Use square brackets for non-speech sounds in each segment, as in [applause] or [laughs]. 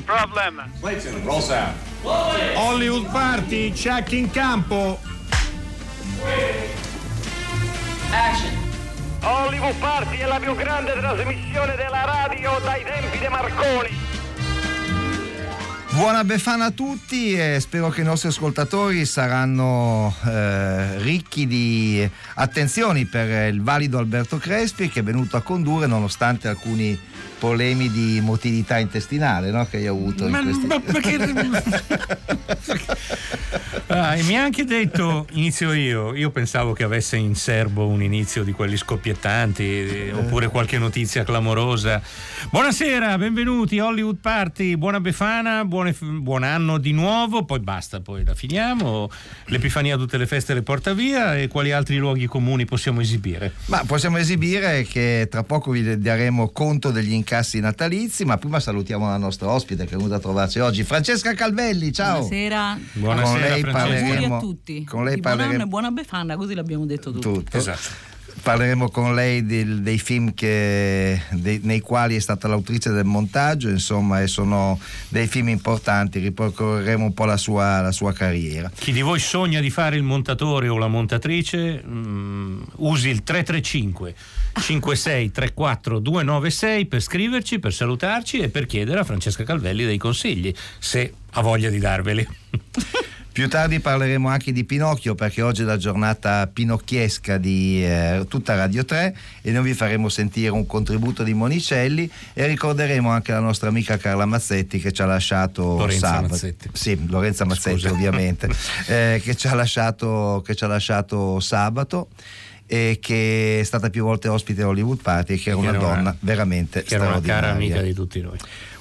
No problem. Clayton, roll sound. Hollywood Party, check in campo. Action. Hollywood Party è la più grande trasmissione della radio dai tempi di Marconi. Buona Befana a tutti e spero che i nostri ascoltatori saranno eh, ricchi di attenzioni per il valido Alberto Crespi che è venuto a condurre nonostante alcuni problemi di motilità intestinale no? che hai avuto Ma, questi... ma perché... [laughs] Ah, mi ha anche detto, inizio io, io pensavo che avesse in serbo un inizio di quelli scoppiettanti eh, oppure qualche notizia clamorosa. Buonasera, benvenuti Hollywood Party, buona Befana, buone- buon anno di nuovo, poi basta, poi la finiamo, l'Epifania tutte le feste le porta via e quali altri luoghi comuni possiamo esibire? Ma possiamo esibire che tra poco vi daremo conto degli incassi natalizi, ma prima salutiamo la nostra ospite che è venuta a trovarci oggi, Francesca Calvelli, ciao! Buonasera. Buonasera, con lei Francesca. Parleremo, a tutti. con lei buon anno parleremo e buona befana, così l'abbiamo detto tutti. tutto. Esatto. Parleremo con lei del- dei film che- dei- nei quali è stata l'autrice del montaggio, insomma, e sono dei film importanti, ripercorreremo un po' la sua, la sua carriera. Chi di voi sogna di fare il montatore o la montatrice, mm, usi il 335 5634 296 per scriverci, per salutarci e per chiedere a Francesca Calvelli dei consigli, se ha voglia di darveli. [laughs] Più tardi parleremo anche di Pinocchio perché oggi è la giornata pinocchiesca di eh, tutta Radio 3 e noi vi faremo sentire un contributo di Monicelli e ricorderemo anche la nostra amica Carla Mazzetti che ci ha lasciato Lorenza sabato. Mazzetti. Sì, Lorenza Mazzetti Scusa. ovviamente, [laughs] eh, che, ci ha lasciato, che ci ha lasciato sabato e che è stata più volte ospite a Hollywood Party e che era Che una era una- donna veramente Che era una cara straordinaria amica di tutti noi.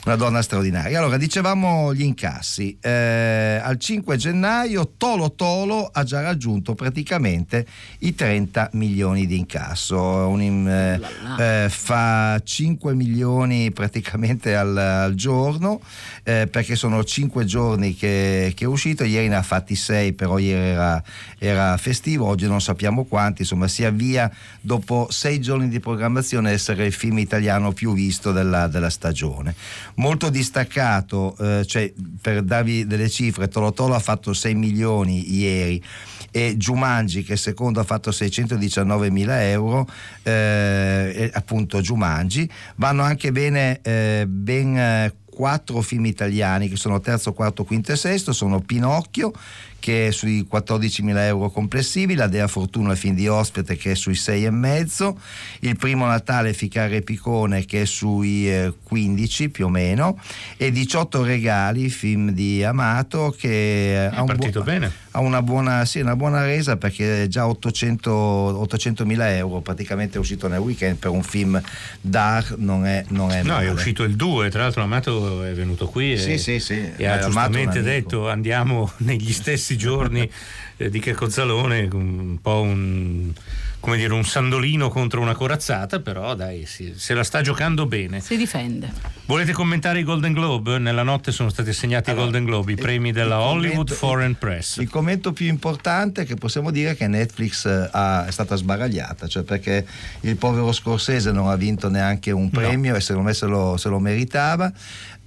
Una donna straordinaria. Allora, dicevamo gli incassi. Eh, al 5 gennaio Tolo Tolo ha già raggiunto praticamente i 30 milioni di incasso. Un eh, eh, fa 5 milioni praticamente al, al giorno eh, perché sono 5 giorni che, che è uscito. Ieri ne ha fatti 6, però ieri era, era festivo. Oggi non sappiamo quanti. Insomma, si avvia dopo 6 giorni di programmazione essere il film italiano più visto della, della stagione molto distaccato, eh, cioè per darvi delle cifre, Tolo Tolo ha fatto 6 milioni ieri e Giumangi che secondo ha fatto 619 mila euro, eh, appunto Giumangi, vanno anche bene eh, ben eh, quattro film italiani che sono terzo, quarto, quinto e sesto, sono Pinocchio che è sui 14.000 euro complessivi, la Dea Fortuna, film di ospite che è sui 6,5, il primo Natale Ficare Picone che è sui eh, 15 più o meno e 18 regali, film di Amato che eh, ha, un partito bene. ha una buona, sì, una buona resa perché è già 800 800.000 euro praticamente è uscito nel weekend per un film d'art non è, non è No, male. è uscito il 2, tra l'altro Amato è venuto qui e, Sì, sì, sì. e Eh, ha giustamente detto andiamo [laughs] negli stessi giorni eh, di Checco Zalone, un po' un, come dire, un sandolino contro una corazzata, però dai, si- se la sta giocando bene. Si difende. Volete commentare i Golden Globe? Nella notte sono stati assegnati i Golden Globe, i premi della Hollywood Foreign Press. Il commento più importante che possiamo dire è che Netflix eh, ha- è stata sbaragliata, cioè perché il povero Scorsese non ha vinto neanche un premio e secondo me se lo, se lo meritava.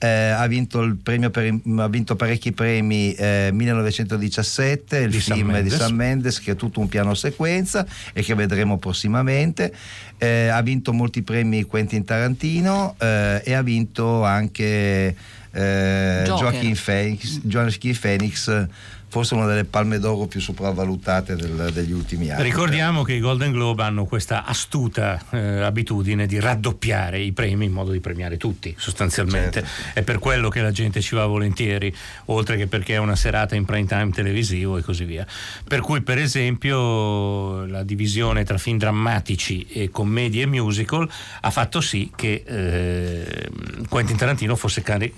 Eh, ha, vinto il premio per, ha vinto parecchi premi eh, 1917, il Di film Mendes. di Sam Mendes che è tutto un piano sequenza e che vedremo prossimamente. Eh, ha vinto molti premi Quentin Tarantino eh, e ha vinto anche eh. Joaquin Phoenix, Joaquin Phoenix, forse una delle palme d'oro più sopravvalutate del- degli ultimi anni. Ricordiamo che i Golden Globe hanno questa astuta eh, abitudine di raddoppiare i premi in modo di premiare tutti, sostanzialmente. Certo. È per quello che la gente ci va volentieri, oltre che perché è una serata in prime time televisivo e così via. Per cui, per esempio, la divisione tra film drammatici e commedie e musical ha fatto sì che eh, Quentin Tarantino fosse cari-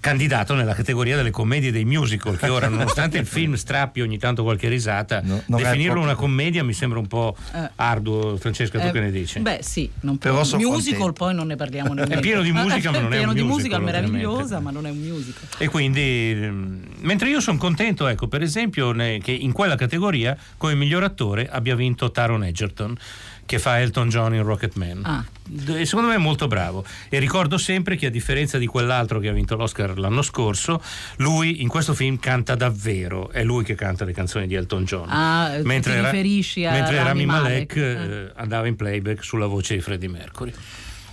candidato nella categoria delle commedie e dei musical, che ora, [laughs] nonostante il film strappi ogni tanto qualche risata, No, è definirlo una commedia mi sembra un po' Eh. arduo. Francesca, tu Eh, che ne dici? Beh, sì, non Però musical contento. poi non ne parliamo [laughs] nemmeno. È pieno di musica, ma non è pieno un di musical, musical meravigliosa, ma non è un musical. E quindi, mm, mentre io sono contento, ecco, per esempio, che in quella categoria, come miglior attore, abbia vinto Taron Egerton, che fa Elton John in Rocket Man. Ah. D- Secondo me è molto bravo e ricordo sempre che a differenza di quell'altro che ha vinto l'Oscar l'anno scorso, lui in questo film canta davvero, è lui che canta le canzoni di Elton John. Ah, ti Ra- riferisci a mentre Rami Rami Malek. Eh, andava in playback sulla voce di Freddie Mercury.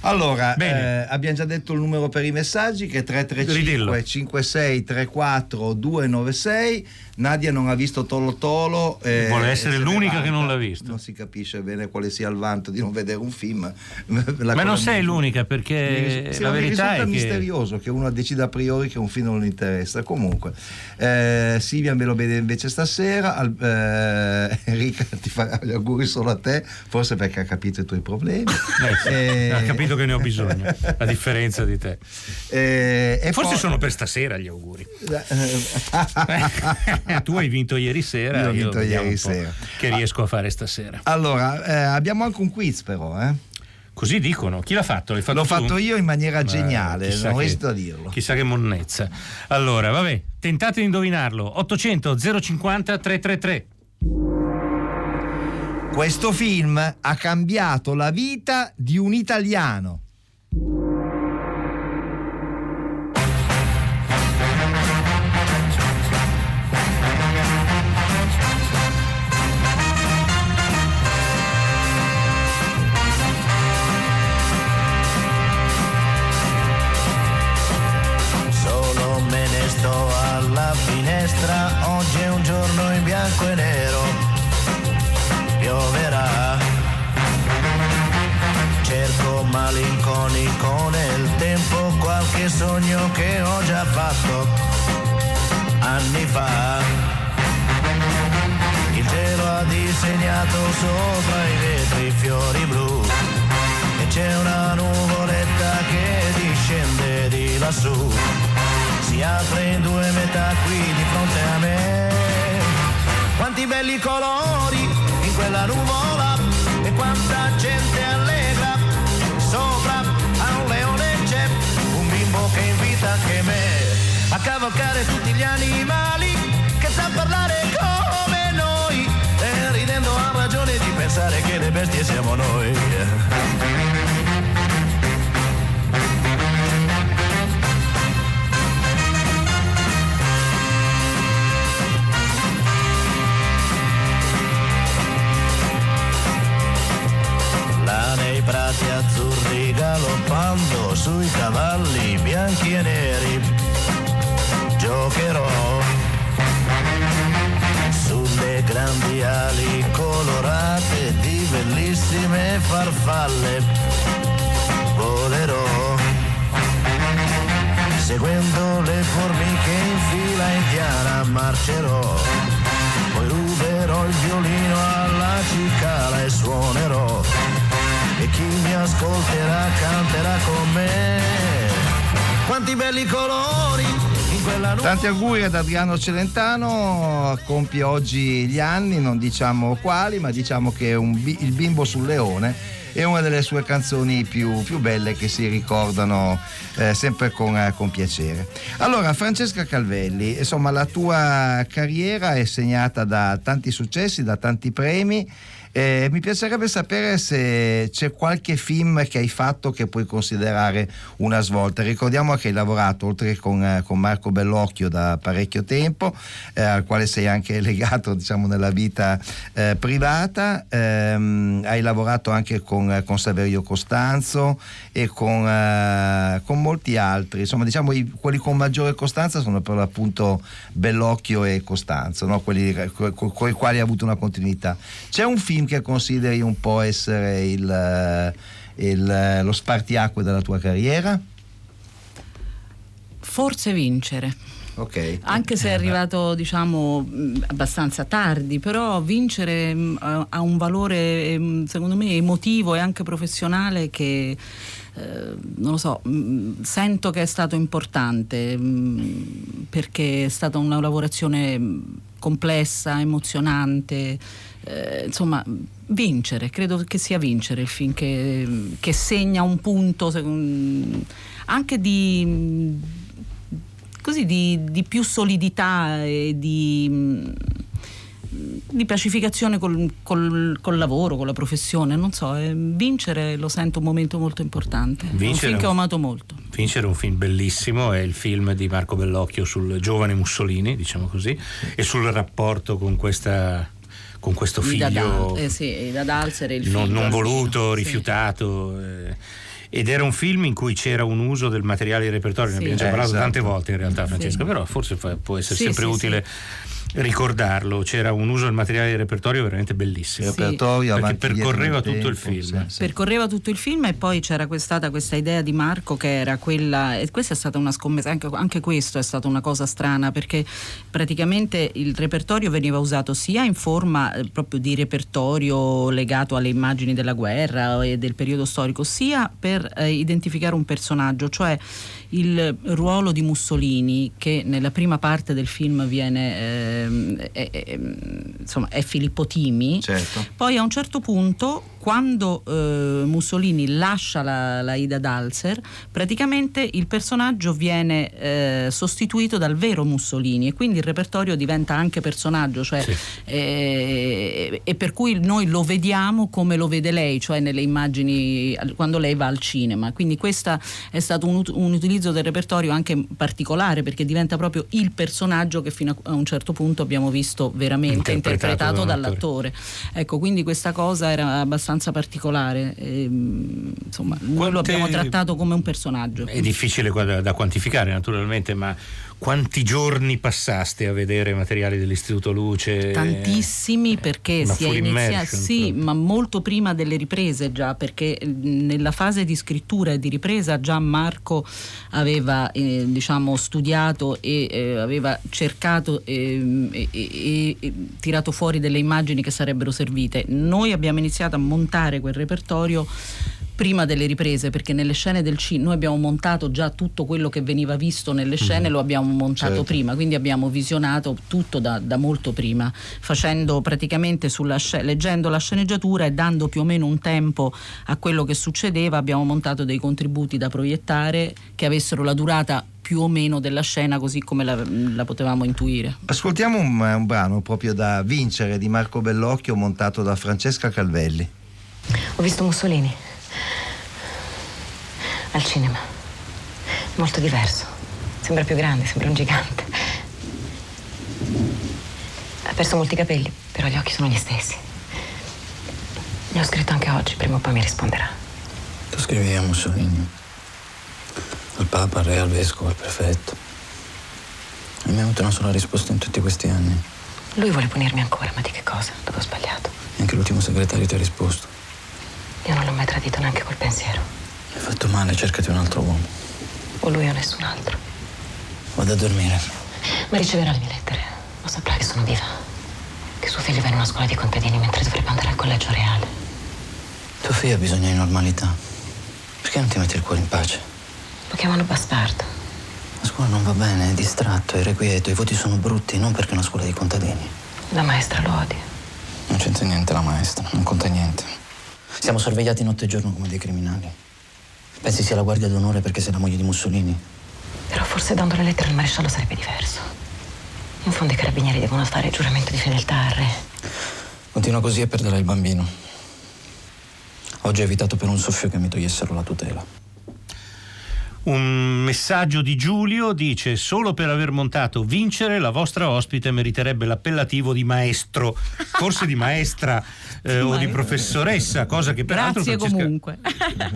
Allora, eh, abbiamo già detto il numero per i messaggi che è Ridillo. 335 56 34 296. Nadia non ha visto Tolo Tolo. eh, Vuole e essere l'unica vanta. che non l'ha visto. Non si capisce bene quale sia il vanto di non vedere un film. [laughs] Ma La cosa non sei mi- l'unica perché Sì, la ma verità è che misterioso che uno decida a priori che un film non gli interessa. Comunque, eh, Silvia me lo vede invece stasera. Al- eh, [laughs] Enrica ti fa gli auguri solo a te, forse perché ha capito i tuoi problemi. [laughs] Eh Eh, ha capito che ne ho bisogno, a differenza di te. eh, e Forse poi- sono per stasera gli auguri. Eh, tu hai vinto ieri sera, Io ho vinto vediamo ieri sera. Che riesco a fare stasera. allora, eh, abbiamo anche un quiz però, eh. Così dicono. Chi l'ha fatto? L'hai fatto L'ho tu? fatto io in maniera Ma geniale, chissà non che- esito a dirlo. Chissà che monnezza. Allora, vabbè, tentate di indovinarlo. 800 050 333. Questo film ha cambiato la vita di un italiano. Finestra, oggi è un giorno in bianco e nero, pioverà. Cerco malinconico nel tempo qualche sogno che ho già fatto anni fa. Il cielo ha disegnato sopra i vetri fiori blu e c'è una nuvoletta che discende di lassù. Apre in due metà qui di fronte a me. Quanti belli colori in quella nuvola e quanta gente allegra. Sopra a un leone c'è un bimbo che invita anche me a cavalcare tutti gli animali che sa parlare come noi. E ridendo ha ragione di pensare che le bestie siamo noi. Galoppando sui cavalli bianchi e neri giocherò sulle grandi ali colorate di bellissime farfalle. Volerò seguendo le formiche in fila indiana marcerò poi ruberò il violino alla cicala e suonerò e chi mi ascolterà canterà con me quanti belli colori in quella nuvola Tanti auguri ad Adriano Celentano, compie oggi gli anni, non diciamo quali, ma diciamo che bi- il bimbo sul leone è una delle sue canzoni più, più belle che si ricordano eh, sempre con, eh, con piacere. Allora, Francesca Calvelli, insomma, la tua carriera è segnata da tanti successi, da tanti premi. Eh, mi piacerebbe sapere se c'è qualche film che hai fatto che puoi considerare una svolta. Ricordiamo che hai lavorato oltre che con, eh, con Marco Bellocchio da parecchio tempo, eh, al quale sei anche [laughs] legato diciamo, nella vita eh, privata. Ehm, hai lavorato anche con, eh, con Saverio Costanzo e con, eh, con molti altri. Insomma, diciamo i- quelli con maggiore costanza sono per l'appunto Bellocchio e Costanzo, no? quelli con i quali hai avuto una continuità. C'è un film che consideri un po' essere il, eh, il, eh, lo spartiacque della tua carriera? Forse vincere. Ok. Anche se è arrivato, diciamo, mh, abbastanza tardi, però vincere mh, ha- un valore, ehm, secondo me, emotivo e anche professionale che, non lo so, mh, sento che è stato importante mh, perché è stata una lavorazione complessa, emozionante. eh, insomma, vincere, credo che sia vincere il film che, che segna un punto secon- anche di così di, di più solidità e di, di pacificazione col, col, col, lavoro, con la professione, non so, eh, vincere lo sento un momento molto importante. Vincere è un film che ho amato molto. Vincere è un film bellissimo, è il film di Marco Bellocchio sul giovane Mussolini, diciamo così, e sul rapporto con questa con questo figlio da, eh sì, il non, non voluto, rifiutato. Sì. Eh, ed era un film in cui c'era un uso del materiale di repertorio, sì. ne abbiamo già parlato esatto. tante volte in realtà Francesco, però forse fa, può essere sempre utile ricordarlo, c'era un uso del materiale di repertorio veramente bellissimo. Sì. Repertorio perché percorreva tutto tempo, il film. Sì, Percorreva tutto il film e poi c'era stata questa idea di Marco che era quella, e questa è stata una scommessa, anche, anche questo è stata una cosa strana perché praticamente il repertorio veniva usato sia in forma eh, proprio di repertorio legato alle immagini della guerra e del periodo storico, sia per eh, identificare un personaggio, cioè il ruolo di Mussolini che nella prima parte del film viene, eh, è, è, insomma, è Filippo Timi, certo. poi a un certo punto quando eh, Mussolini lascia la, la, Ida Dalser, praticamente il personaggio viene eh, sostituito dal vero Mussolini e quindi il repertorio diventa anche personaggio, cioè, sì. eh, e per cui noi lo vediamo come lo vede lei, cioè nelle immagini quando lei va al cinema. Quindi questo è stato un, un utilizzo del repertorio anche particolare perché diventa proprio il personaggio che fino a un certo punto abbiamo visto veramente interpretato, interpretato dall'attore. Ecco, quindi questa cosa era abbastanza abbastanza particolare. E, ehm, insomma, Quante... noi lo abbiamo trattato come un personaggio. È difficile da quantificare naturalmente, ma quanti giorni passaste a vedere materiali dell'Istituto Luce? Tantissimi perché si è iniziato, sì, ma molto prima delle riprese già, perché nella fase di scrittura e di ripresa già Marco aveva eh, diciamo, studiato e eh, aveva cercato ehm, e, e, e tirato fuori delle immagini che sarebbero servite. Noi abbiamo iniziato a montare quel repertorio prima delle riprese, perché nelle scene del cinema noi abbiamo montato già tutto quello che veniva visto nelle scene, mm. lo abbiamo montato certo. prima, quindi abbiamo visionato tutto da, da molto prima, facendo praticamente sulla sc- leggendo la sceneggiatura e dando più o meno un tempo a quello che succedeva, abbiamo montato dei contributi da proiettare che avessero la durata più o meno della scena così come la, la potevamo intuire. Ascoltiamo un, un, brano proprio da Vincere di Marco Bellocchio montato da Francesca Calvelli. Ho visto Mussolini al cinema. Molto diverso. Sembra più grande, sembra un gigante. Ha perso molti capelli, però gli occhi sono gli stessi. Gli ho scritto anche oggi, prima o poi mi risponderà. Tu scrivi a Mussolini, al Papa, al Re, al Vescovo, al Prefetto. E mi ha avuto una sola risposta in tutti questi anni. Lui vuole punirmi ancora, ma di che cosa? Dove ho sbagliato? E anche l'ultimo segretario ti ha risposto. Io non l'ho mai tradito neanche col pensiero. Hai fatto male, cercati un altro uomo. O lui o nessun altro. Vado a dormire. Ma riceverà le mie lettere. Lo saprà che sono viva. Che suo figlio va in una scuola di contadini mentre dovrebbe andare al collegio reale. Tuo figlio ha bisogno di normalità. Perché non ti metti il cuore in pace? Lo chiamano bastardo. La scuola non va bene, è distratto, è irrequieto, i voti sono brutti, non perché è una scuola di contadini. La maestra lo odia. Non c'entra niente la maestra, non conta niente. Siamo sorvegliati notte e giorno come dei criminali. Pensi sia la guardia d'onore perché sei la moglie di Mussolini? Però forse dando le lettere al maresciallo sarebbe diverso. In fondo i carabinieri devono fare il giuramento di fedeltà al re. Continua così e perderai il bambino. Oggi ho evitato per un soffio che mi togliessero la tutela. Un messaggio di Giulio dice: Solo per aver montato vincere, la vostra ospite meriterebbe l'appellativo di maestro, forse di maestra [laughs] eh, o di professoressa, cosa che peraltro Francesca,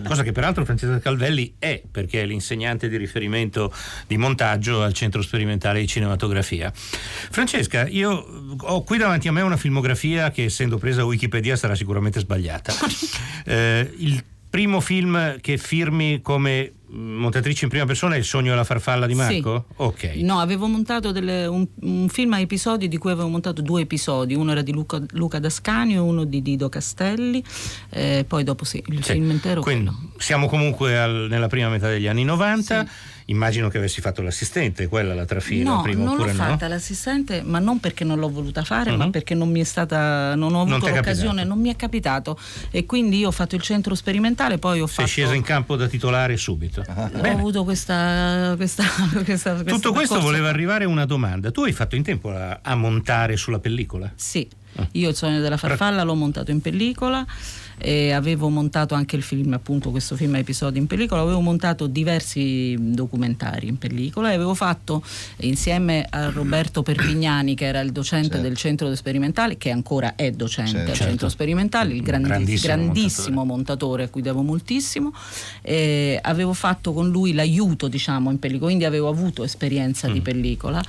[laughs] cosa che peraltro Francesca Calvelli è, perché è l'insegnante di riferimento di montaggio al Centro Sperimentale di Cinematografia. Francesca, io ho qui davanti a me una filmografia che, essendo presa a Wikipedia, sarà sicuramente sbagliata. [laughs] Eh, il primo film che firmi come montatrice in prima persona è Il sogno della farfalla di Marco? Sì. Ok. No, avevo montato delle, un, un, film a episodi di cui avevo montato due episodi, uno era di Luca, Luca Dascani e uno di Dido Castelli, eh, poi dopo sì, il sì. film intero. Quindi quello. siamo comunque al, nella prima metà degli anni 90. Sì immagino che avessi fatto l'assistente, quella la trafila no, prima non l'ho no? fatta l'assistente, ma non perché non l'ho voluta fare, ma Mhm. perché non mi è stata, non ho Non avuto è l'occasione, non mi è capitato. E quindi io ho fatto il centro sperimentale, poi ho Sei fatto. scesa in campo da titolare subito. Ho Bene. avuto questa, questa, [laughs] questa- questo Tutto questo percorso. voleva arrivare a una domanda. Tu hai fatto in tempo a, a montare sulla pellicola? Sì, Ah. io il sogno della farfalla l'ho montato in pellicola e avevo montato anche il film, appunto questo film episodi in pellicola, avevo montato diversi documentari in pellicola e avevo fatto insieme a Roberto Perpignani che era il docente Certo. del centro sperimentale, che ancora è docente Certo. al Certo. centro sperimentale, il grandi- Grandissimo grandissimo, montatore. a cui devo moltissimo, e avevo fatto con lui l'aiuto diciamo in pellicola, quindi avevo avuto esperienza di pellicola.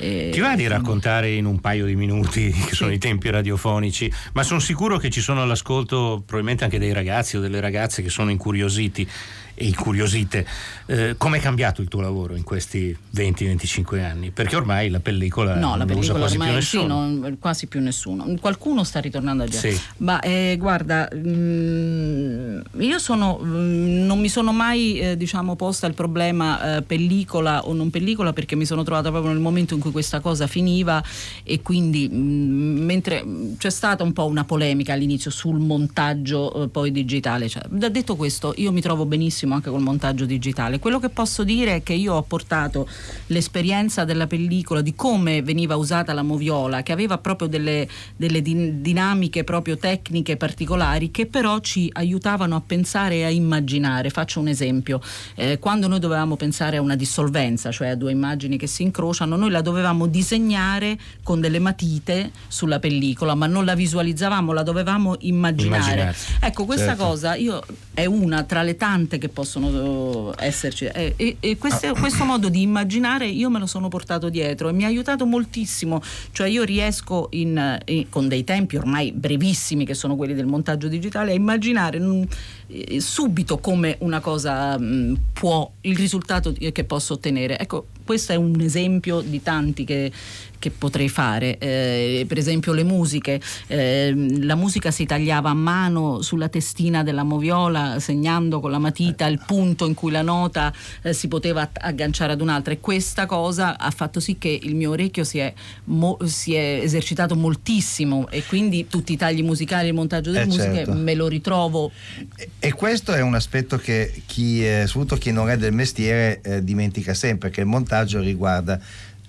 e- Mm. Ti va di raccontare in un paio di minuti, che sono i tempi radiofonici, ma sono sicuro che ci sono all'ascolto probabilmente anche dei ragazzi o delle ragazze che sono incuriositi e incuriosite. Eh, Come è cambiato il tuo lavoro in questi 20-25 anni? Perché ormai la pellicola No, la non usa pellicola quasi più ormai sì, nessuno. non- quasi più nessuno. Qualcuno sta ritornando a girare. Sì. Ma eh, guarda, mm, io sono, mm, non mi sono mai eh, diciamo, posta il problema eh, pellicola o non pellicola perché mi sono trovata proprio nel momento in cui questa cosa finiva e quindi mm, mentre c'è stata un po' una polemica all'inizio sul montaggio eh, poi digitale. Cioè, detto questo, io mi trovo benissimo anche col montaggio digitale. Quello che posso dire è che io ho portato l'esperienza della pellicola, di come veniva usata la moviola, che aveva proprio delle, delle din- dinamiche proprio tecniche particolari che però ci aiutavano a pensare e a immaginare. Faccio un esempio, Eh, quando noi dovevamo pensare a una dissolvenza, cioè a due immagini che si incrociano, noi la dovevamo disegnare con delle matite sulla pellicola, ma non la visualizzavamo, la dovevamo immaginare. Immaginarsi. Ecco, questa Certo. cosa io, è una tra le tante che possono eh, esserci. E, e- e queste- questo modo di immaginare io me lo sono portato dietro e mi ha aiutato moltissimo, cioè io riesco in- in- con dei tempi ormai brevissimi che sono quelli del montaggio digitale a immaginare mm, eh, subito come una cosa mm, può, il risultato che posso ottenere. Ecco, questo è un esempio di tanti che, che potrei fare. Eh, per esempio le musiche, eh, la musica si tagliava a mano sulla testina della moviola segnando con la matita il punto in cui la nota eh, si poteva agganciare ad un'altra e questa cosa ha fatto sì che il mio orecchio si è, mo- si è esercitato moltissimo e quindi tutti i tagli musicali il montaggio delle Eh, musiche certo. me lo ritrovo E- E questo è un aspetto che chi, eh, soprattutto chi non è del mestiere eh, dimentica sempre, che il montaggio riguarda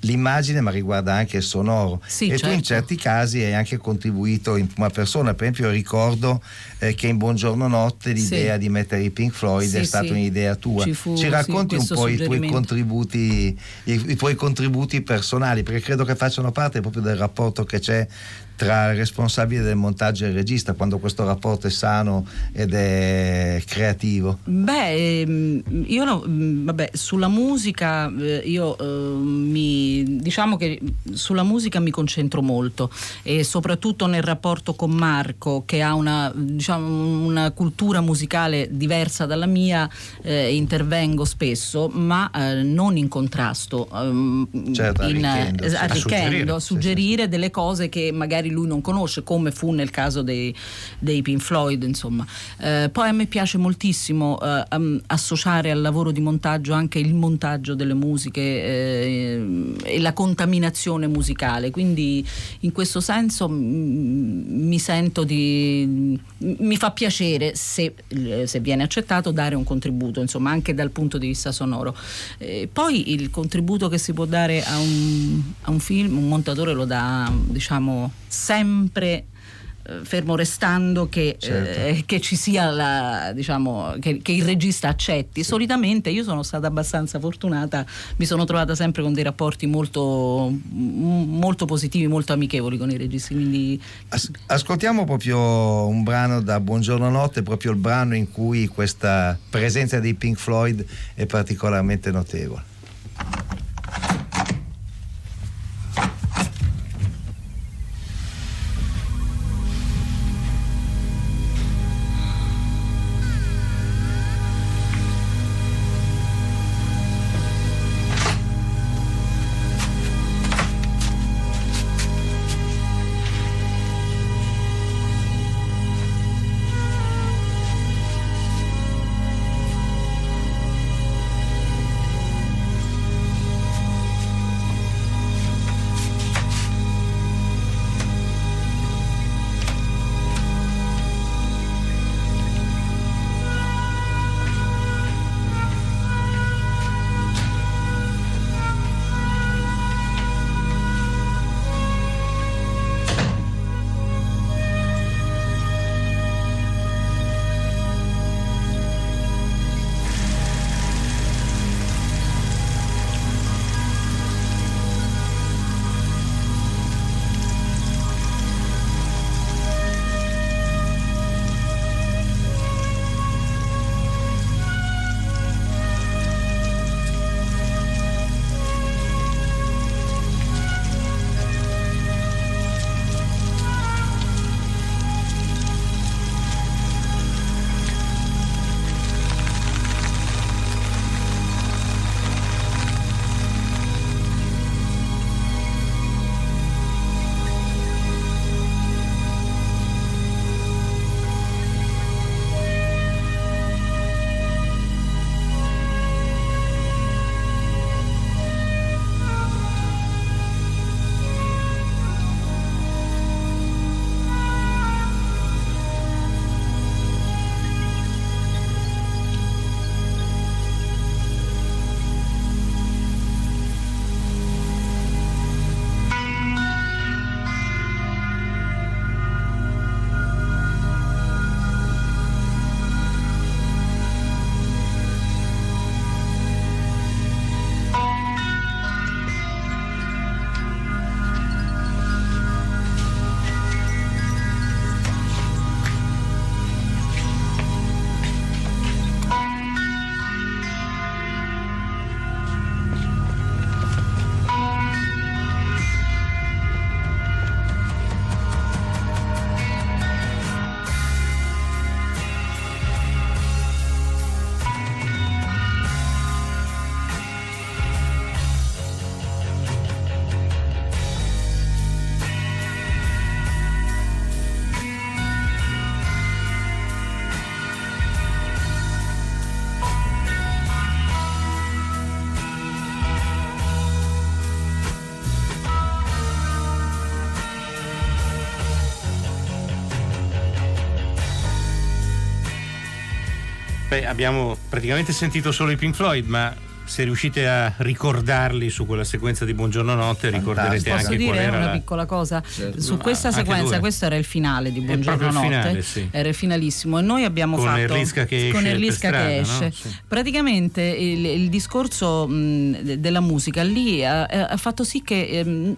l'immagine ma riguarda anche il sonoro Sì, e tu in certo. certi casi hai anche contribuito in prima persona per esempio ricordo eh, che in Buongiorno Notte l'idea Sì. di mettere i Pink Floyd è Sì, stata sì. un'idea tua Ci fu, ci racconti un po' i tuoi contributi i, i tuoi contributi personali perché credo che facciano parte proprio del rapporto che c'è tra il responsabile del montaggio e il regista quando questo rapporto è sano ed è creativo Beh, ehm, io no, mm, vabbè, sulla musica eh, io eh, mi diciamo che sulla musica mi concentro molto e soprattutto nel rapporto con Marco che ha una, diciamo, una cultura musicale diversa dalla mia, eh, intervengo spesso, ma eh, non in contrasto, ehm, Certo, in, arricchendo, eh, sì. Suggerire, arricchendo, sì, sì, suggerire delle cose che magari lui non conosce, come fu nel caso dei, dei Pink Floyd, insomma. Eh, poi a me piace moltissimo eh, associare al lavoro di montaggio anche il montaggio delle musiche eh, e la contaminazione musicale, quindi in questo senso mm, mi sento di mi fa piacere se, se viene accettato dare un contributo, insomma, anche dal punto di vista sonoro. Eh, poi il contributo che si può dare a un, a un film, un montatore lo dà, diciamo, sempre eh, fermo restando che, Certo. eh, che ci sia la, diciamo, che, che il regista accetti. Solitamente io sono stata abbastanza fortunata, mi sono trovata sempre con dei rapporti molto, molto positivi, molto amichevoli con i registi, quindi As- ascoltiamo proprio un brano da Buongiorno Notte, proprio il brano in cui questa presenza dei Pink Floyd è particolarmente notevole. Abbiamo praticamente sentito solo i Pink Floyd, ma se riuscite a ricordarli su quella sequenza di Buongiorno Notte, ricorderete Posso anche dire qual era una la... piccola cosa? Su No, questa sequenza, due. questo era il finale di Buongiorno Notte, finale, sì. era il finalissimo e noi abbiamo Con fatto Erlisca che esce con per Erlisca strada, che no? esce. Sì. Praticamente il, il discorso mh, de- della musica lì ha, ha fatto sì che ehm,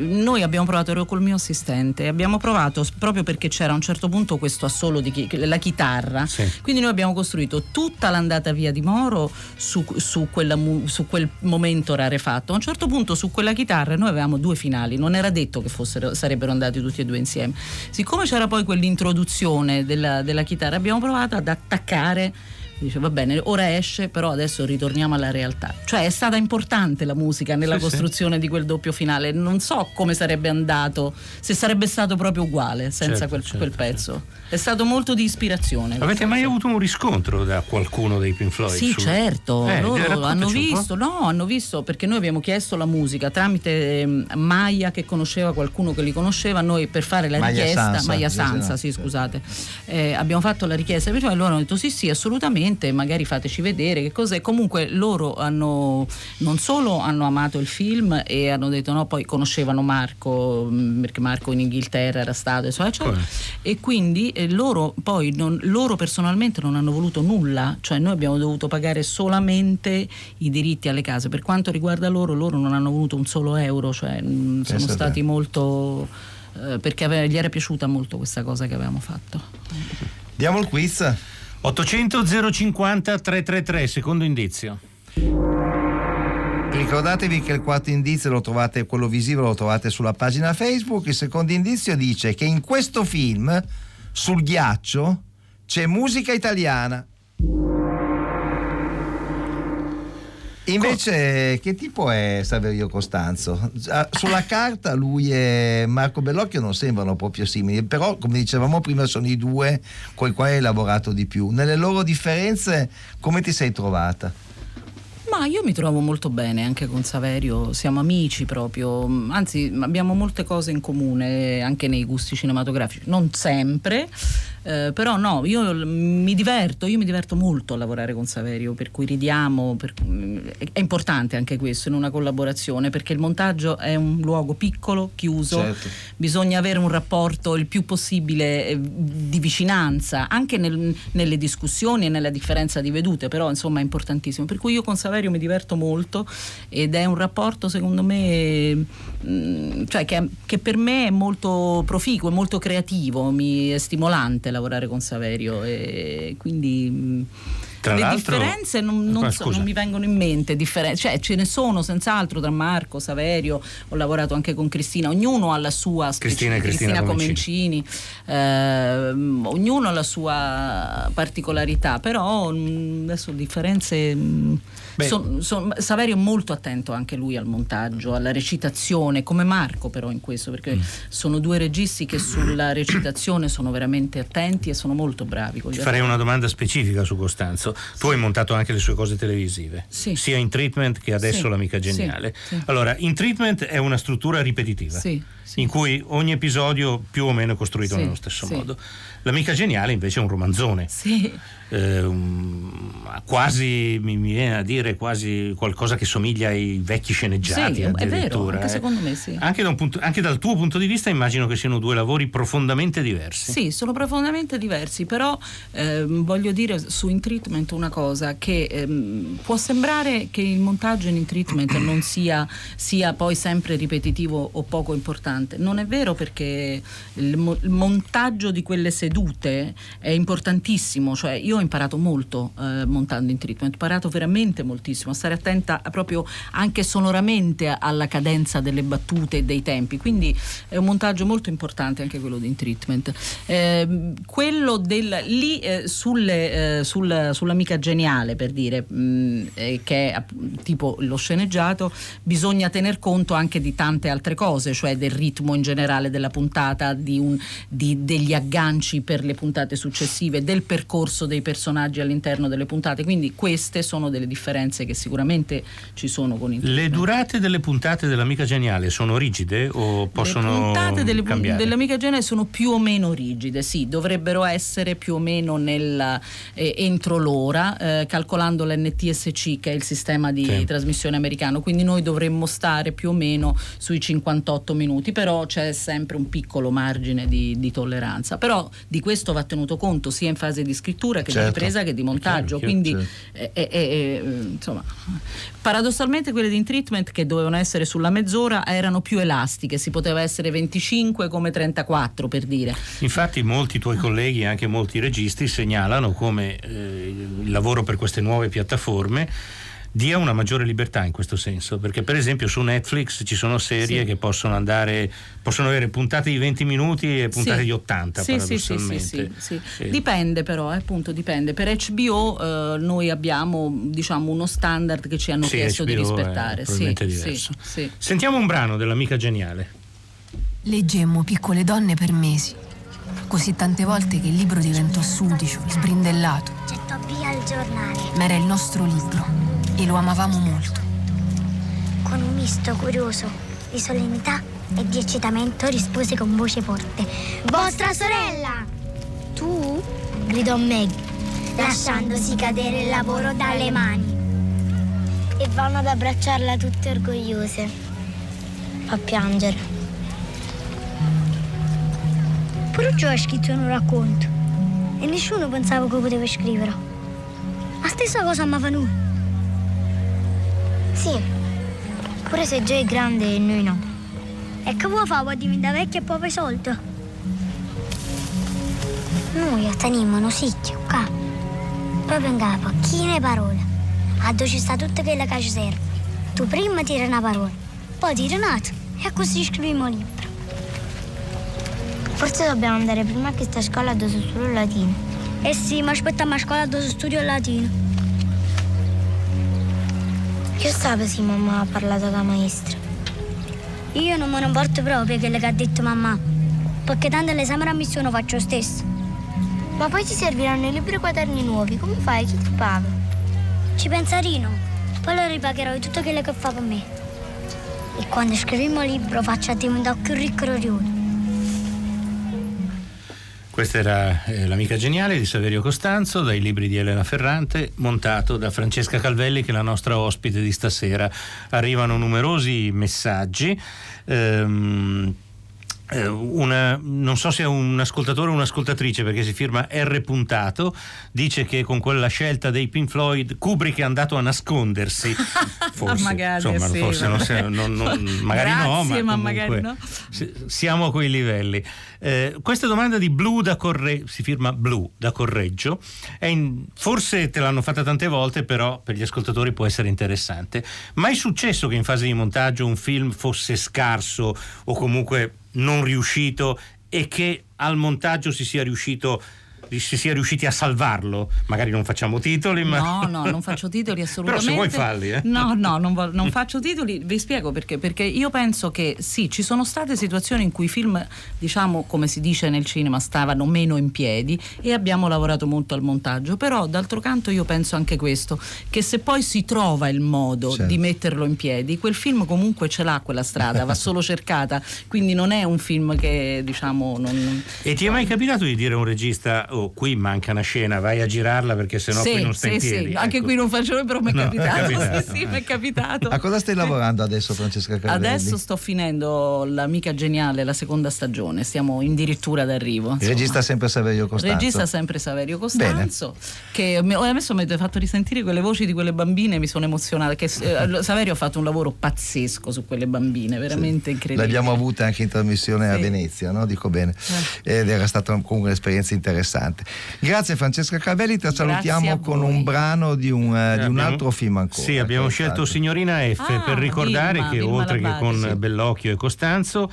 noi abbiamo provato, ero col mio assistente, abbiamo provato proprio perché c'era a un certo punto questo assolo di chi- la chitarra, Sì. quindi noi abbiamo costruito tutta l'andata via di Moro su, su quella su quel momento rarefatto. A un certo punto su quella chitarra noi avevamo due finali, non era detto che fossero, sarebbero andati tutti e due insieme. Siccome c'era poi quell'introduzione della, della chitarra, abbiamo provato ad attaccare. Dice va bene, ora esce, però adesso ritorniamo alla realtà. Cioè è stata importante la musica nella Sì, sì. costruzione di quel doppio finale. Non so come sarebbe andato, se sarebbe stato proprio uguale senza Certo, quel, certo, quel pezzo. È stato molto di ispirazione. Avete mai avuto un riscontro da qualcuno dei Pink Floyd? Sì, su- certo, Eh, loro hanno visto, no, hanno visto perché noi abbiamo chiesto la musica tramite ehm, Maya che conosceva qualcuno che li conosceva, noi per fare la Maya richiesta, Sansa, Maya sì, Sansa, sì, sì. scusate, eh, abbiamo fatto la richiesta, perciò loro hanno detto sì, sì, assolutamente, magari fateci vedere che cos'è. Comunque loro hanno, non solo hanno amato il film e hanno detto no, poi conoscevano Marco, mh, perché Marco in Inghilterra era stato, eccetera, eccetera. Come? e quindi eh, loro poi non- loro personalmente non hanno voluto nulla, cioè noi abbiamo dovuto pagare solamente i diritti alle case. Per quanto riguarda loro, loro non hanno voluto un solo euro, cioè mh, sono Pensa te. stati molto eh, perché ave- gli era piaciuta molto questa cosa che avevamo fatto. Diamo il quiz. 800 050 333, secondo indizio. Ricordatevi che il quarto indizio lo trovate, quello visivo lo trovate sulla pagina Facebook. Il secondo indizio dice che in questo film, sul ghiaccio, c'è musica italiana. Invece, che tipo è Saverio Costanzo? Ah, Sulla carta lui e Marco Bellocchio non sembrano proprio simili, però come dicevamo prima sono i due con i quali hai lavorato di più. Nelle loro differenze come ti sei trovata? Ma io mi trovo molto bene anche con Saverio, siamo amici proprio, anzi abbiamo molte cose in comune anche nei gusti cinematografici, non sempre, eh, però no, io mi diverto, io mi diverto molto a lavorare con Saverio, per cui ridiamo, per- è importante anche questo in una collaborazione perché il montaggio è un luogo piccolo, chiuso, Certo. bisogna avere un rapporto il più possibile eh, di vicinanza, anche nel- nelle discussioni e nella differenza di vedute, però insomma è importantissimo. Per cui io con Saverio mi diverto molto ed è un rapporto secondo me, mh, cioè che, che per me è molto proficuo, è molto creativo, mi è stimolante lavorare con Saverio e quindi... Tra le differenze non, non so- non mi vengono in mente, differen- cioè ce ne sono senz'altro tra Marco, Saverio, ho lavorato anche con Cristina, ognuno ha la sua Cristina e specifica- Cristina Comencini, ehm, ognuno ha la sua particolarità, però mh, adesso differenze... mh, Beh. son- son- Saverio è molto attento anche lui al montaggio, alla recitazione, come Marco però in questo, perché Mm. sono due registi che sulla recitazione sono veramente attenti e sono molto bravi. Ti farei una domanda specifica su Costanzo. Tu hai montato anche le sue cose televisive, Sì. sia in treatment che adesso l'amica geniale. Allora, in treatment è una struttura ripetitiva, Sì, sì. in cui ogni episodio più o meno è costruito Sì, nello stesso sì. modo. L'amica geniale invece è un romanzone. Sì. eh, un- quasi mi viene a dire quasi qualcosa che somiglia ai vecchi sceneggiati Sì, è vero, anche eh. secondo me sì. Anche, da un punto- anche dal tuo punto di vista immagino che siano due lavori profondamente diversi Sì, sono profondamente diversi, però ehm, voglio dire su In Treatment una cosa, che ehm, può sembrare che il montaggio in In Treatment non sia, sia poi sempre ripetitivo o poco importante. Non è vero perché il, mo- il montaggio di quelle sedute è importantissimo, cioè io ho imparato molto eh, montando In Treatment, ho imparato veramente moltissimo, a stare attenta a proprio anche sonoramente alla cadenza delle battute e dei tempi, quindi è un montaggio molto importante anche quello di In Treatment. Ehm, quello del lì eh, sulle, eh, sul- sull'amica geniale per dire mh, eh, che è tipo lo sceneggiato bisogna tener conto anche di tante altre cose cioè del ritmo in generale della puntata, di un, di, degli agganci per le puntate successive, del percorso dei personaggi all'interno delle puntate. Quindi queste sono delle differenze che sicuramente ci sono con il Le durate delle puntate dell'Amica Geniale sono rigide o possono Le puntate delle, cambiare? dell'Amica Geniale sono più o meno rigide, sì, dovrebbero essere più o meno nel, eh, entro l'ora, eh, calcolando l'NTSC che è il sistema di Sì. trasmissione americano, quindi noi dovremmo stare più o meno sui 58 minuti, però c'è sempre un piccolo margine di, di tolleranza. Però di questo va tenuto conto sia in fase di scrittura che Certo. di ripresa che di montaggio, Chiaro, quindi eh, eh, eh, insomma, paradossalmente quelle di In Treatment che dovevano essere sulla mezz'ora erano più elastiche, si poteva essere 25 come 34 per dire. Infatti molti tuoi colleghi e anche molti registi segnalano come eh, il lavoro per queste nuove piattaforme dia una maggiore libertà in questo senso, perché per esempio su Netflix ci sono serie Sì. che possono andare, possono avere puntate di 20 minuti e puntate Sì. di 80 Sì, sì, sì, sì, paradossalmente. sì, sì. Eh, Dipende però, eh, appunto dipende. Per HBO eh, noi abbiamo diciamo uno standard che ci hanno sì, chiesto di HBO è rispettare. Sì, probabilmente sì, diverso. sì. Sentiamo un brano dell'amica geniale. Leggemmo piccole donne per mesi, così tante volte che il libro diventò sudicio, sbrindellato, Gettò via il giornale ma era il nostro libro e lo amavamo molto. con un misto curioso di solennità e di eccitamento rispose con voce forte: Vostra sorella! Tu? gridò Meg, lasciandosi cadere il lavoro dalle mani. E vanno ad abbracciarla tutte orgogliose. Fa piangere. Pure Gio ha scritto un racconto e nessuno pensava che poteva scrivere. La stessa cosa mi fa noi. Sì, pure se Gio è grande e noi no. E che vuoi fare? Vuoi diventare vecchio e poi fai soldi? Noi teniamo un sicchio qua, proprio in capo, chi ne parole. A dove ci sta tutto quello che ci serve. Tu prima tiri una parola, poi tiri un'altra e così scriviamo libro. Forse dobbiamo andare prima a questa scuola dove si studia il latino. Eh sì, ma aspettiamo a scuola dove si studia il latino. Io sapevo se mamma ha parlato con la maestra. Io non me ne importo proprio quello che ha detto mamma, perché tanto l'esame di ammissione lo faccio stesso. Ma poi ti serviranno i libri e quaderni nuovi, come fai? Chi ti paga? Ci pensa Rino, poi lo ripagherò di tutto quello che fa per me. E quando scriviamo il libro faccia diventare più ricco Rione. Questa era eh, L'amica geniale di Saverio Costanzo, dai libri di Elena Ferrante, montato da Francesca Calvelli, che è la nostra ospite di stasera. Arrivano numerosi messaggi. ehm, eh, una- non so se è un ascoltatore o un'ascoltatrice perché si firma R puntato dice che con quella scelta dei Pink Floyd Kubrick è andato a nascondersi. [laughs] Forse, Magari, insomma, sì, forse non se- non- non- [laughs] magari no ma, ma magari no. si- siamo a quei livelli. Eh, questa domanda di Blu da Correggio si firma Blu da Correggio. È in- forse te l'hanno fatta tante volte però per gli ascoltatori può essere interessante. Mai successo che in fase di montaggio un film fosse scarso o comunque non riuscito e che al montaggio si sia riuscito si sia riusciti a salvarlo magari non facciamo titoli ma No, no, non faccio titoli assolutamente. [laughs] Però se vuoi falli, eh. No, [laughs] no, non, vo- non faccio titoli. Vi spiego perché. Perché io penso che sì, ci sono state situazioni in cui i film, diciamo, come si dice nel cinema, stavano meno in piedi e abbiamo lavorato molto al montaggio. Però d'altro canto io penso anche questo, che se poi si trova il modo Certo. di metterlo in piedi, quel film comunque ce l'ha quella strada, va solo cercata. Quindi non è un film che, diciamo, non. e ti è mai capitato di dire a un regista oh qui manca una scena vai a girarla perché sennò qui non stai sì, in piedi sì. Anche Ecco. qui non faccio, però mi è [laughs] No, è capitato. [laughs] capitato. Sì, sì, mi è capitato. A cosa stai lavorando adesso, Francesca Carvelli? Adesso sto finendo l'amica geniale, la seconda stagione, stiamo addirittura d'arrivo. Il insomma. regista sempre Saverio Costanzo. Regista sempre Saverio Costanzo, che mi- adesso mi avete fatto risentire quelle voci di quelle bambine, mi sono emozionata. Che, eh, Saverio ha fatto un lavoro pazzesco su quelle bambine, veramente incredibile. L'abbiamo avuta anche in trasmissione a Sì. Venezia, no? dico bene, ed era stata comunque un'esperienza interessante. Grazie Francesca Carvelli, ti salutiamo con un brano di un, eh, di un altro film ancora. Sì, abbiamo scelto stato- Signorina F Ah, per ricordare Vilma, che Vilma oltre che con sì. Bellocchio e Costanzo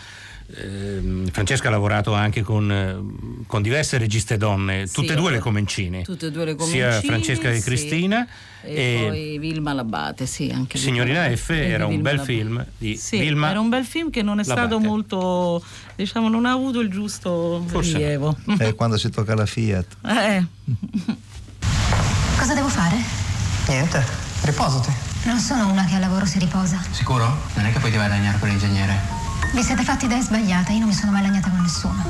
ehm, Francesca ha lavorato anche con, eh, con diverse registe donne, Sì, tutte e due le Comencine. Tutte e due le Sia Comencine, Francesca che sì. Cristina. E, poi Vilma Labate, sì, anche Signorina F era un bel Labate. film di Sì, Vilma era un bel film che non è stato Labate. molto, diciamo, non ha avuto il giusto Forse no. rilievo. [laughs] Eh, quando si tocca la Fiat. Eh, Cosa devo fare? Niente, riposati. Non sono una che al lavoro si riposa. Sicuro? Non è che poi ti vai a lagnare con l'ingegnere. Vi siete fatti idee sbagliate, io non mi sono mai lagnata con nessuno.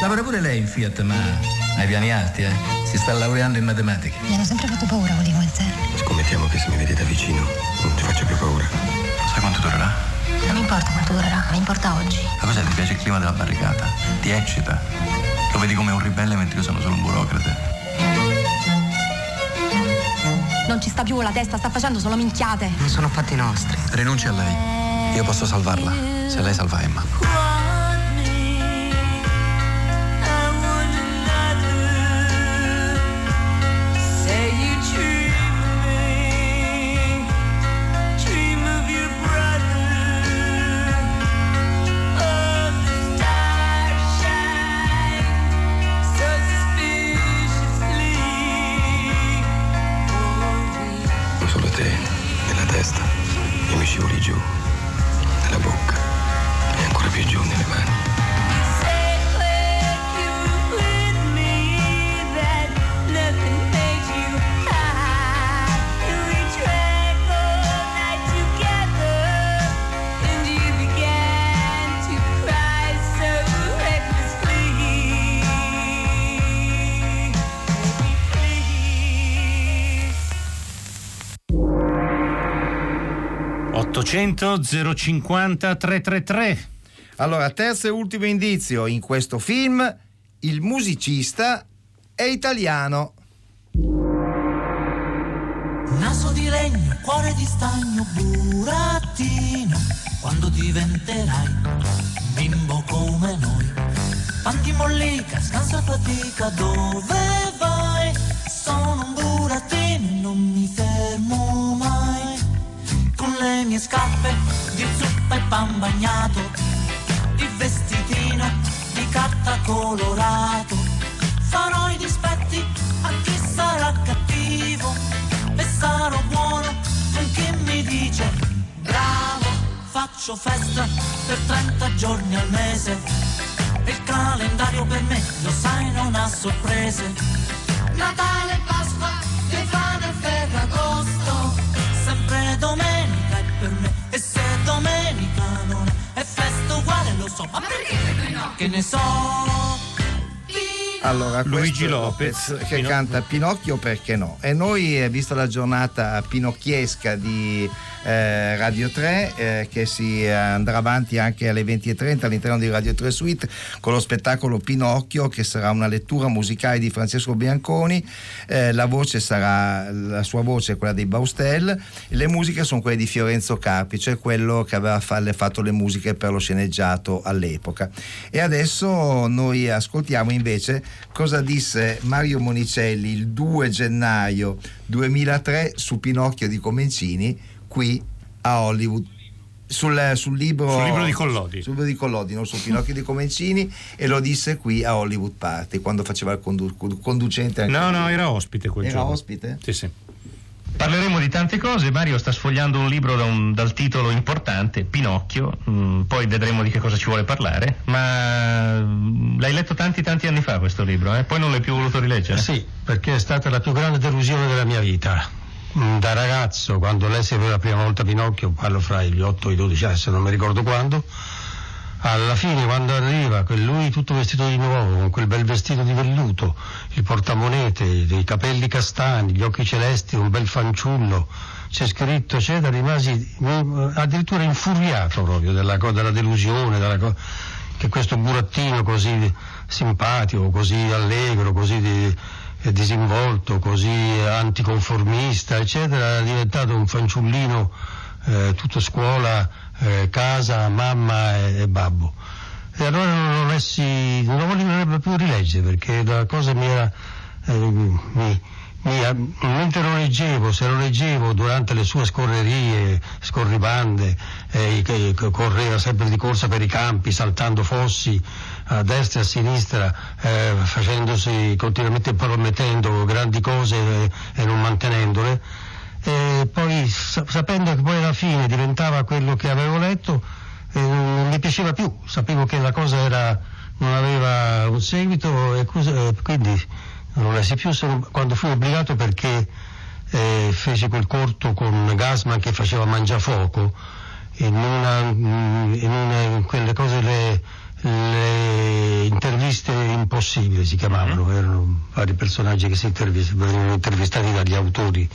Lavora pure lei in Fiat, ma ai piani alti, eh? Si sta laureando in matematica. Mi hanno sempre fatto paura quelli come zero. Scommettiamo che se mi vedi da vicino non ti faccio più paura. Sai quanto durerà? Non mi importa quanto durerà, mi importa oggi. Ma cos'è? Ti piace il clima della barricata? Ti eccita? Lo vedi come un ribelle mentre io sono solo un burocrate? Non ci sta più con la testa, sta facendo solo minchiate. Non sono fatti nostri. Rinunci a lei. Io posso salvarla, se lei salva Emma. Solo te nella testa e mi scivoli giù, 800 050 333. Allora, terzo e ultimo indizio in questo film, il musicista è italiano. Naso di legno, cuore di stagno, burattino, quando diventerai bimbo come noi. Panti mollica, scansa fatica, dove vai? Sono un burattino e non mi fermo le mie scarpe di zuppa e pan bagnato, il vestitino di carta colorato. Farò i dispetti a chi sarà cattivo e sarò buono con chi mi dice bravo. Faccio festa per 30 giorni al mese e il calendario per me, lo sai, non ha sorprese. Natale, Pasqua, Stefano e Ferragosto, so, ma perché? Che ne so? Allora, Luigi è Lopez, che Pino- canta Pinocchio perché no? E noi, eh, visto la giornata pinocchiesca di eh, Radio 3, eh, che si eh, andrà avanti anche alle 20.30 all'interno di Radio 3 Suite con lo spettacolo Pinocchio, che sarà una lettura musicale di Francesco Bianconi, eh, la voce sarà, la sua voce è quella dei Baustel, le musiche sono quelle di Fiorenzo Carpi, cioè quello che aveva fatto le musiche per lo sceneggiato all'epoca. E adesso noi ascoltiamo invece cosa disse Mario Monicelli il 2 gennaio 2003 su Pinocchio di Comencini qui a Hollywood. Sul, sul libro, Sul libro di Collodi. sul libro di Collodi, non su Pinocchio di Comencini e lo disse qui a Hollywood Party quando faceva il condu- conducente No, no, era ospite quel Era giorno. ospite? Sì, sì. Parleremo di tante cose, Mario sta sfogliando un libro da un- dal titolo importante, Pinocchio, mm, poi vedremo di che cosa ci vuole parlare, ma mm, l'hai letto tanti tanti anni fa questo libro, eh? poi non l'hai più voluto rileggere? Sì, perché è stata la più grande delusione della mia vita. Mm, Da ragazzo, quando lessi per la prima volta Pinocchio, parlo fra gli 8 e i 12 anni, se non mi ricordo quando, alla fine quando arriva lui tutto vestito di nuovo, con quel bel vestito di velluto, il portamonete, dei capelli castani, gli occhi celesti, un bel fanciullo, c'è scritto, eccetera, rimasi addirittura infuriato proprio della, della delusione, della che questo burattino così simpatico, così allegro, così di- disinvolto, così anticonformista, eccetera, era diventato un fanciullino eh, tutto scuola, eh, casa, mamma e, e babbo. E allora non lo lessi, non lo volevo più rileggere perché la cosa mi era, eh, mi, mi- mentre lo leggevo, se lo leggevo durante le sue scorrerie, scorribande, eh, che correva sempre di corsa per i campi, saltando fossi a destra e a sinistra, eh, facendosi continuamente promettendo grandi cose eh, e non mantenendole, e poi sa- sapendo che poi alla fine diventava quello che avevo letto, eh, non mi piaceva più, sapevo che la cosa era, non aveva un seguito e quindi non lessi più quando fui obbligato perché eh, fece quel corto con Gasman che faceva Mangiafuoco in una, mm, in una in quelle cose le, le interviste impossibili si chiamavano, erano vari personaggi che si venivano intervistati dagli autori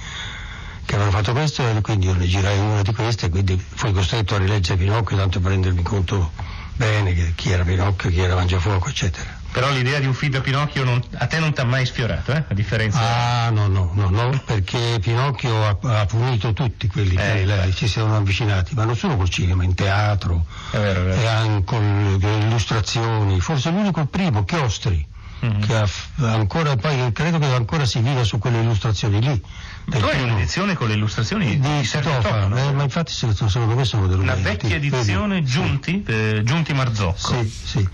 che avevano fatto questo e quindi io ne girai una di queste e quindi fui costretto a rileggere Pinocchio tanto per rendermi conto bene che chi era Pinocchio, chi era Mangiafuoco eccetera. Però l'idea di un film da Pinocchio non- a te non ti ha mai sfiorato, eh? A differenza. Ah no, no, no, no, perché Pinocchio ha, ha punito tutti quelli che Eh, lei ci siano avvicinati, ma non solo col cinema, in teatro, e anche con le illustrazioni, forse l'unico il primo, Chiostri, Mm-hmm. che ancora, poi credo che ancora si viva su quelle illustrazioni lì. Tu hai un'edizione con le illustrazioni di Sergio Sitofa, Tofano. eh, ma infatti se- secondo me sono delle Una vecchie vecchia edizione Giunti, eh, Giunti Marzocco. Sì, sì.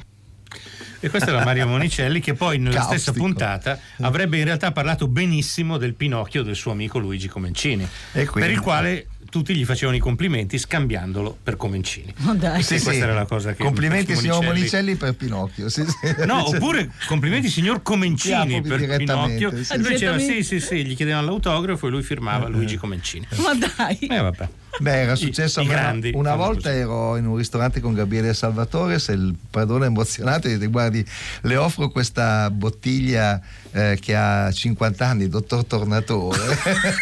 E questo era Mario Monicelli che poi nella Caustico. stessa puntata avrebbe in realtà parlato benissimo del Pinocchio del suo amico Luigi Comencini, E quindi- per il quale tutti gli facevano i complimenti scambiandolo per Comencini. Ma dai. Sì, questa era la cosa che Complimenti signor Monicelli- Monicelli per Pinocchio. Sì, sì. No, oppure complimenti signor Comencini per Pinocchio. sì. E lui diceva sì, sì, sì, gli chiedevano l'autografo e lui firmava Luigi Comencini. Ma dai. Eh vabbè. Beh, era successo I- a grandi una volta ero in un ristorante con Gabriele Salvatore, se il padrone è emozionato gli dice guardi, le offro questa bottiglia eh, che ha 50 anni, dottor Tornatore.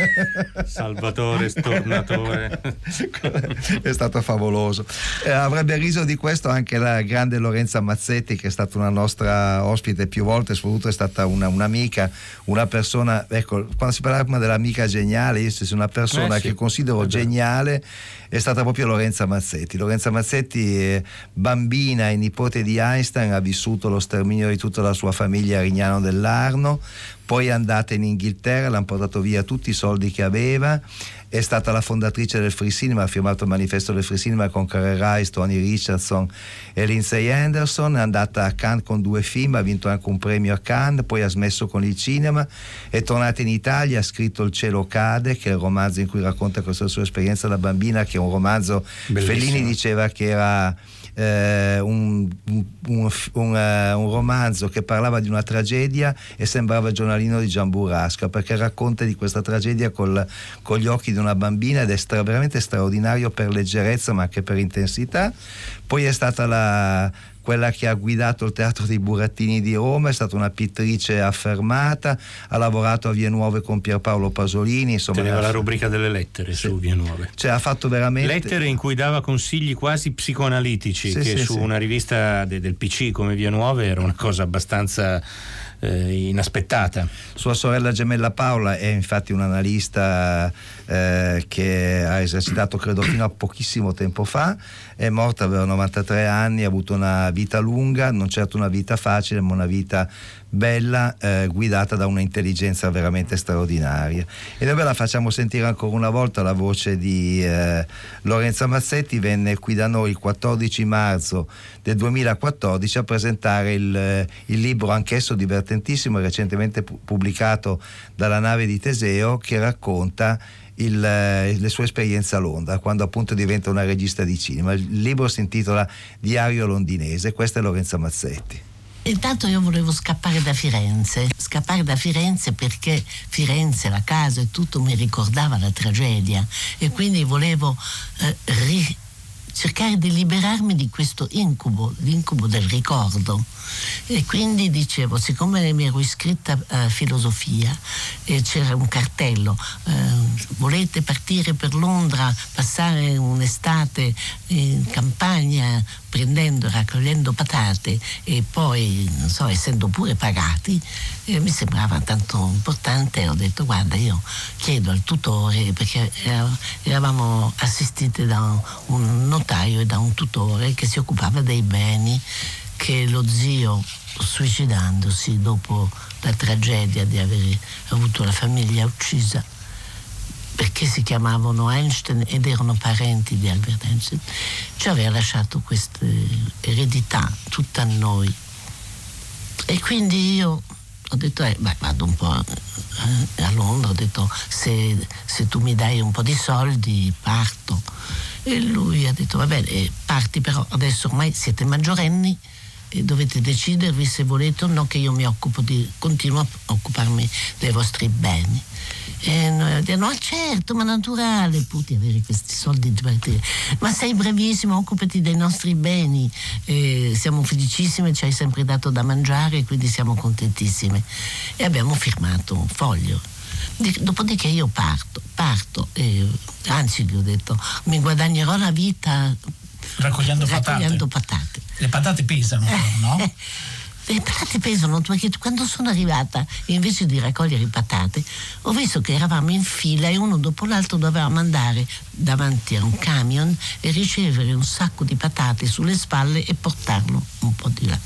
[laughs] Salvatore Stornatore. [laughs] è stato favoloso. Eh, avrebbe riso di questo anche la grande Lorenza Mazzetti, che è stata una nostra ospite più volte, soprattutto è stata una- un'amica, una persona, ecco, quando si parla dell'amica geniale, io sono una persona Eh sì, che considero geniale è stata proprio Lorenza Mazzetti. Lorenza Mazzetti, bambina e nipote di Einstein, ha vissuto lo sterminio di tutta la sua famiglia a Rignano dell'Arno, poi è andata in Inghilterra, le hanno portato via tutti i soldi che aveva, è stata la fondatrice del Free Cinema, ha firmato il manifesto del Free Cinema con Carey Rice, Tony Richardson e Lindsay Anderson, è andata a Cannes con due film, ha vinto anche un premio a Cannes, poi ha smesso con il cinema, è tornata in Italia, ha scritto Il cielo cade, che è il romanzo in cui racconta questa sua esperienza. Da bambina, che è un romanzo, Bellissimo. Fellini diceva che era eh, un, un- un- eh, un romanzo che parlava di una tragedia e sembrava il giornalino di Gian Burrasca perché racconta di questa tragedia col- con gli occhi di una bambina ed è stra- veramente straordinario per leggerezza ma anche per intensità. Poi è stata la, quella che ha guidato il teatro dei Burattini di Roma, è stata una pittrice affermata, ha lavorato a Vie Nuove con Pierpaolo Pasolini, insomma, Teneva la rubrica delle lettere su Vie Nuove. cioè, ha fatto veramente Lettere in cui dava consigli quasi psicoanalitici, Sì, che sì, su sì. una rivista de- del PC come Via Nuove era una cosa abbastanza eh, inaspettata. Sua sorella gemella Paola è infatti un'analista eh, che ha esercitato credo fino a pochissimo tempo fa, è morta, aveva 93 anni, ha avuto una vita lunga, non certo una vita facile, ma una vita bella, eh, guidata da un'intelligenza veramente straordinaria. E noi ve la facciamo sentire ancora una volta la voce di eh, Lorenza Mazzetti, venne qui da noi il 14 marzo del 2014 a presentare il, eh, il libro anch'esso divertentissimo recentemente pu- pubblicato dalla nave di Teseo che racconta il, eh, le sue esperienze a Londra quando appunto diventa una regista di cinema. Il libro si intitola Diario londinese, questa è Lorenza Mazzetti. Intanto io volevo scappare da Firenze, scappare da Firenze perché Firenze, la casa e tutto mi ricordava la tragedia e quindi volevo eh, ri- cercare di liberarmi di questo incubo, l'incubo del ricordo. E quindi dicevo, siccome mi ero iscritta a filosofia e c'era un cartello, eh, volete partire per Londra, passare un'estate in campagna prendendo, raccogliendo patate e poi, non so, essendo pure pagati, eh, mi sembrava tanto importante. Ho detto, guarda, io chiedo al tutore, perché era- eravamo assistiti da un notaio e da un tutore che si occupava dei beni che lo zio suicidandosi dopo la tragedia di aver avuto la famiglia uccisa perché si chiamavano Einstein ed erano parenti di Albert Einstein, ci aveva lasciato questa eredità tutta a noi. E quindi io ho detto, eh, beh, vado un po' eh, a Londra, ho detto, se, se, tu mi dai un po' di soldi parto. E lui ha detto, va bene, eh, parti però adesso ormai siete maggiorenni e dovete decidervi se volete o no che io mi occupo di, continuo a occuparmi dei vostri beni. E noi abbiamo detto, no certo, ma naturale, pur di avere questi soldi di partire. Ma sei bravissimo, occupati dei nostri beni. E siamo felicissime, ci hai sempre dato da mangiare, quindi siamo contentissime. E abbiamo firmato un foglio. Dopodiché io parto, parto, e, anzi gli ho detto, mi guadagnerò la vita raccogliendo, raccogliendo patate. patate. Le patate pesano, no? [laughs] Le patate pesano perché quando sono arrivata, invece di raccogliere patate, ho visto che eravamo in fila e uno dopo l'altro dovevamo andare davanti a un camion e ricevere un sacco di patate sulle spalle e portarlo un po' di là.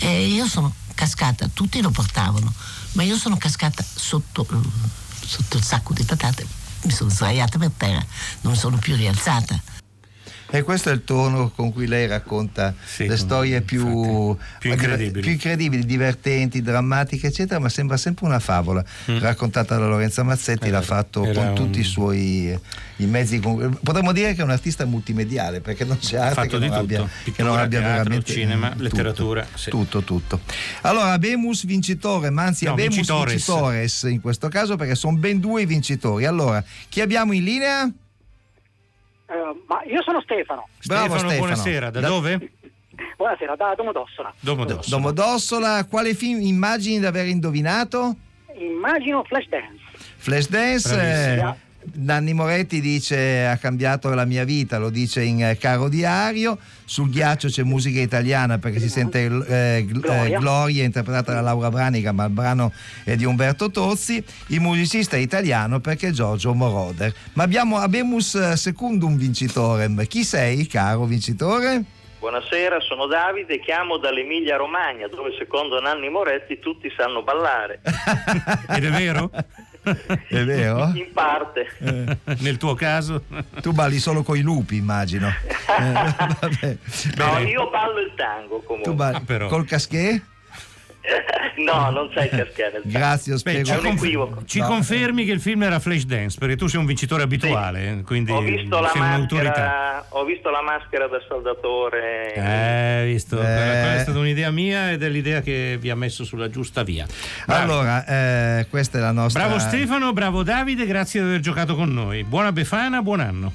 E io sono cascata, tutti lo portavano, ma io sono cascata sotto, sotto il sacco di patate, mi sono sdraiata per terra, non mi sono più rialzata. E questo è il tono con cui lei racconta Sì, le storie più, più incredibili. più incredibili, divertenti, drammatiche, eccetera, ma sembra sempre una favola raccontata da Lorenza Mazzetti, Mm. Era- l'ha fatto con un- tutti i suoi i mezzi. Potremmo dire che è un artista multimediale perché non c'è arte fatto che non, tutto. abbia, che Pittura, non abbia teatro, veramente cinema, tutto, letteratura, sì. Tutto, tutto. Allora, Abemus vincitore, ma anzi No, Abemus vincitores. vincitores in questo caso perché sono ben due i vincitori. Allora, chi abbiamo in linea? Eh, ma io sono Stefano. Bravo Stefano, Stefano. buonasera. Da, Da- dove? Buonasera, da Domodossola. Domodossola. Domodossola, quale film immagini di aver indovinato? Immagino Flashdance. Flashdance. Eh, Nanni Moretti dice ha cambiato la mia vita, lo dice in eh, Caro Diario. Sul ghiaccio c'è musica italiana perché si sente eh, gl- Gloria. eh, Gloria interpretata da Laura Branica, ma il brano è di Umberto Tozzi. Il musicista è italiano perché è Giorgio Moroder. Ma abbiamo Abemus eh, Secundum vincitorem. Chi sei, caro vincitore? Buonasera, sono Davide, chiamo dall'Emilia Romagna, dove secondo Nanni Moretti tutti sanno ballare. [laughs] Ed è vero? [laughs] È vero? In parte. Nel tuo caso? Tu balli solo coi lupi, immagino. [laughs] Eh, vabbè. No, Bene. io ballo il tango Tu comunque. balli col caschè? [laughs] no, non sai perché. nel tango. Grazie, Beh, un equivoco. Ci No. confermi che il film era Flashdance perché tu sei un vincitore abituale, eh, quindi Ho visto, la sei un'autorità. maschera, ho visto la maschera da saldatore. Eh, visto? Eh. Quella, è stata un'idea mia ed è l'idea che vi ha messo sulla giusta via. Bravi. Allora, eh, questa è la nostra. Bravo Stefano, bravo Davide, grazie di aver giocato con noi. Buona Befana, buon anno.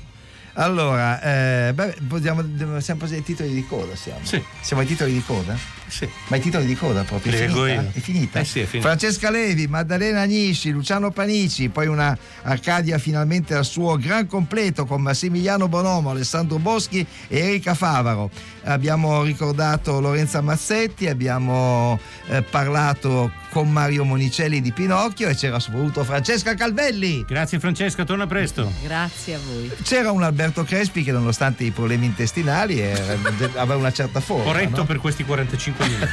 Allora, eh, beh, possiamo, siamo ai titoli di coda. Siamo. Sì. Siamo ai titoli di coda? Sì. Ma i titoli di coda proprio? È finita? È finita? Eh sì, è finita. Francesca Levi, Maddalena Agnisci, Luciano Panici, poi una Arcadia finalmente al suo gran completo con Massimiliano Bonomo, Alessandro Boschi e Erika Favaro. Abbiamo ricordato Lorenza Mazzetti, abbiamo eh, parlato con Mario Monicelli di Pinocchio e c'era soprattutto Francesca Calvelli. Grazie Francesca, torna presto. Grazie a voi. C'era un Alberto Crespi che nonostante i problemi intestinali era- [laughs] aveva una certa forma. Corretto no? per questi 45 minuti.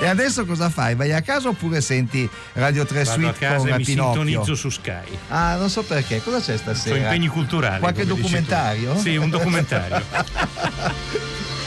[laughs] e adesso cosa fai? Vai a casa oppure senti Radio 3 Vado a Suite casa con e mi Pinocchio? sintonizzo su Sky. Ah, non so perché. Cosa c'è stasera? Sono impegni culturali. Qualche documentario? Sì, un documentario. [laughs]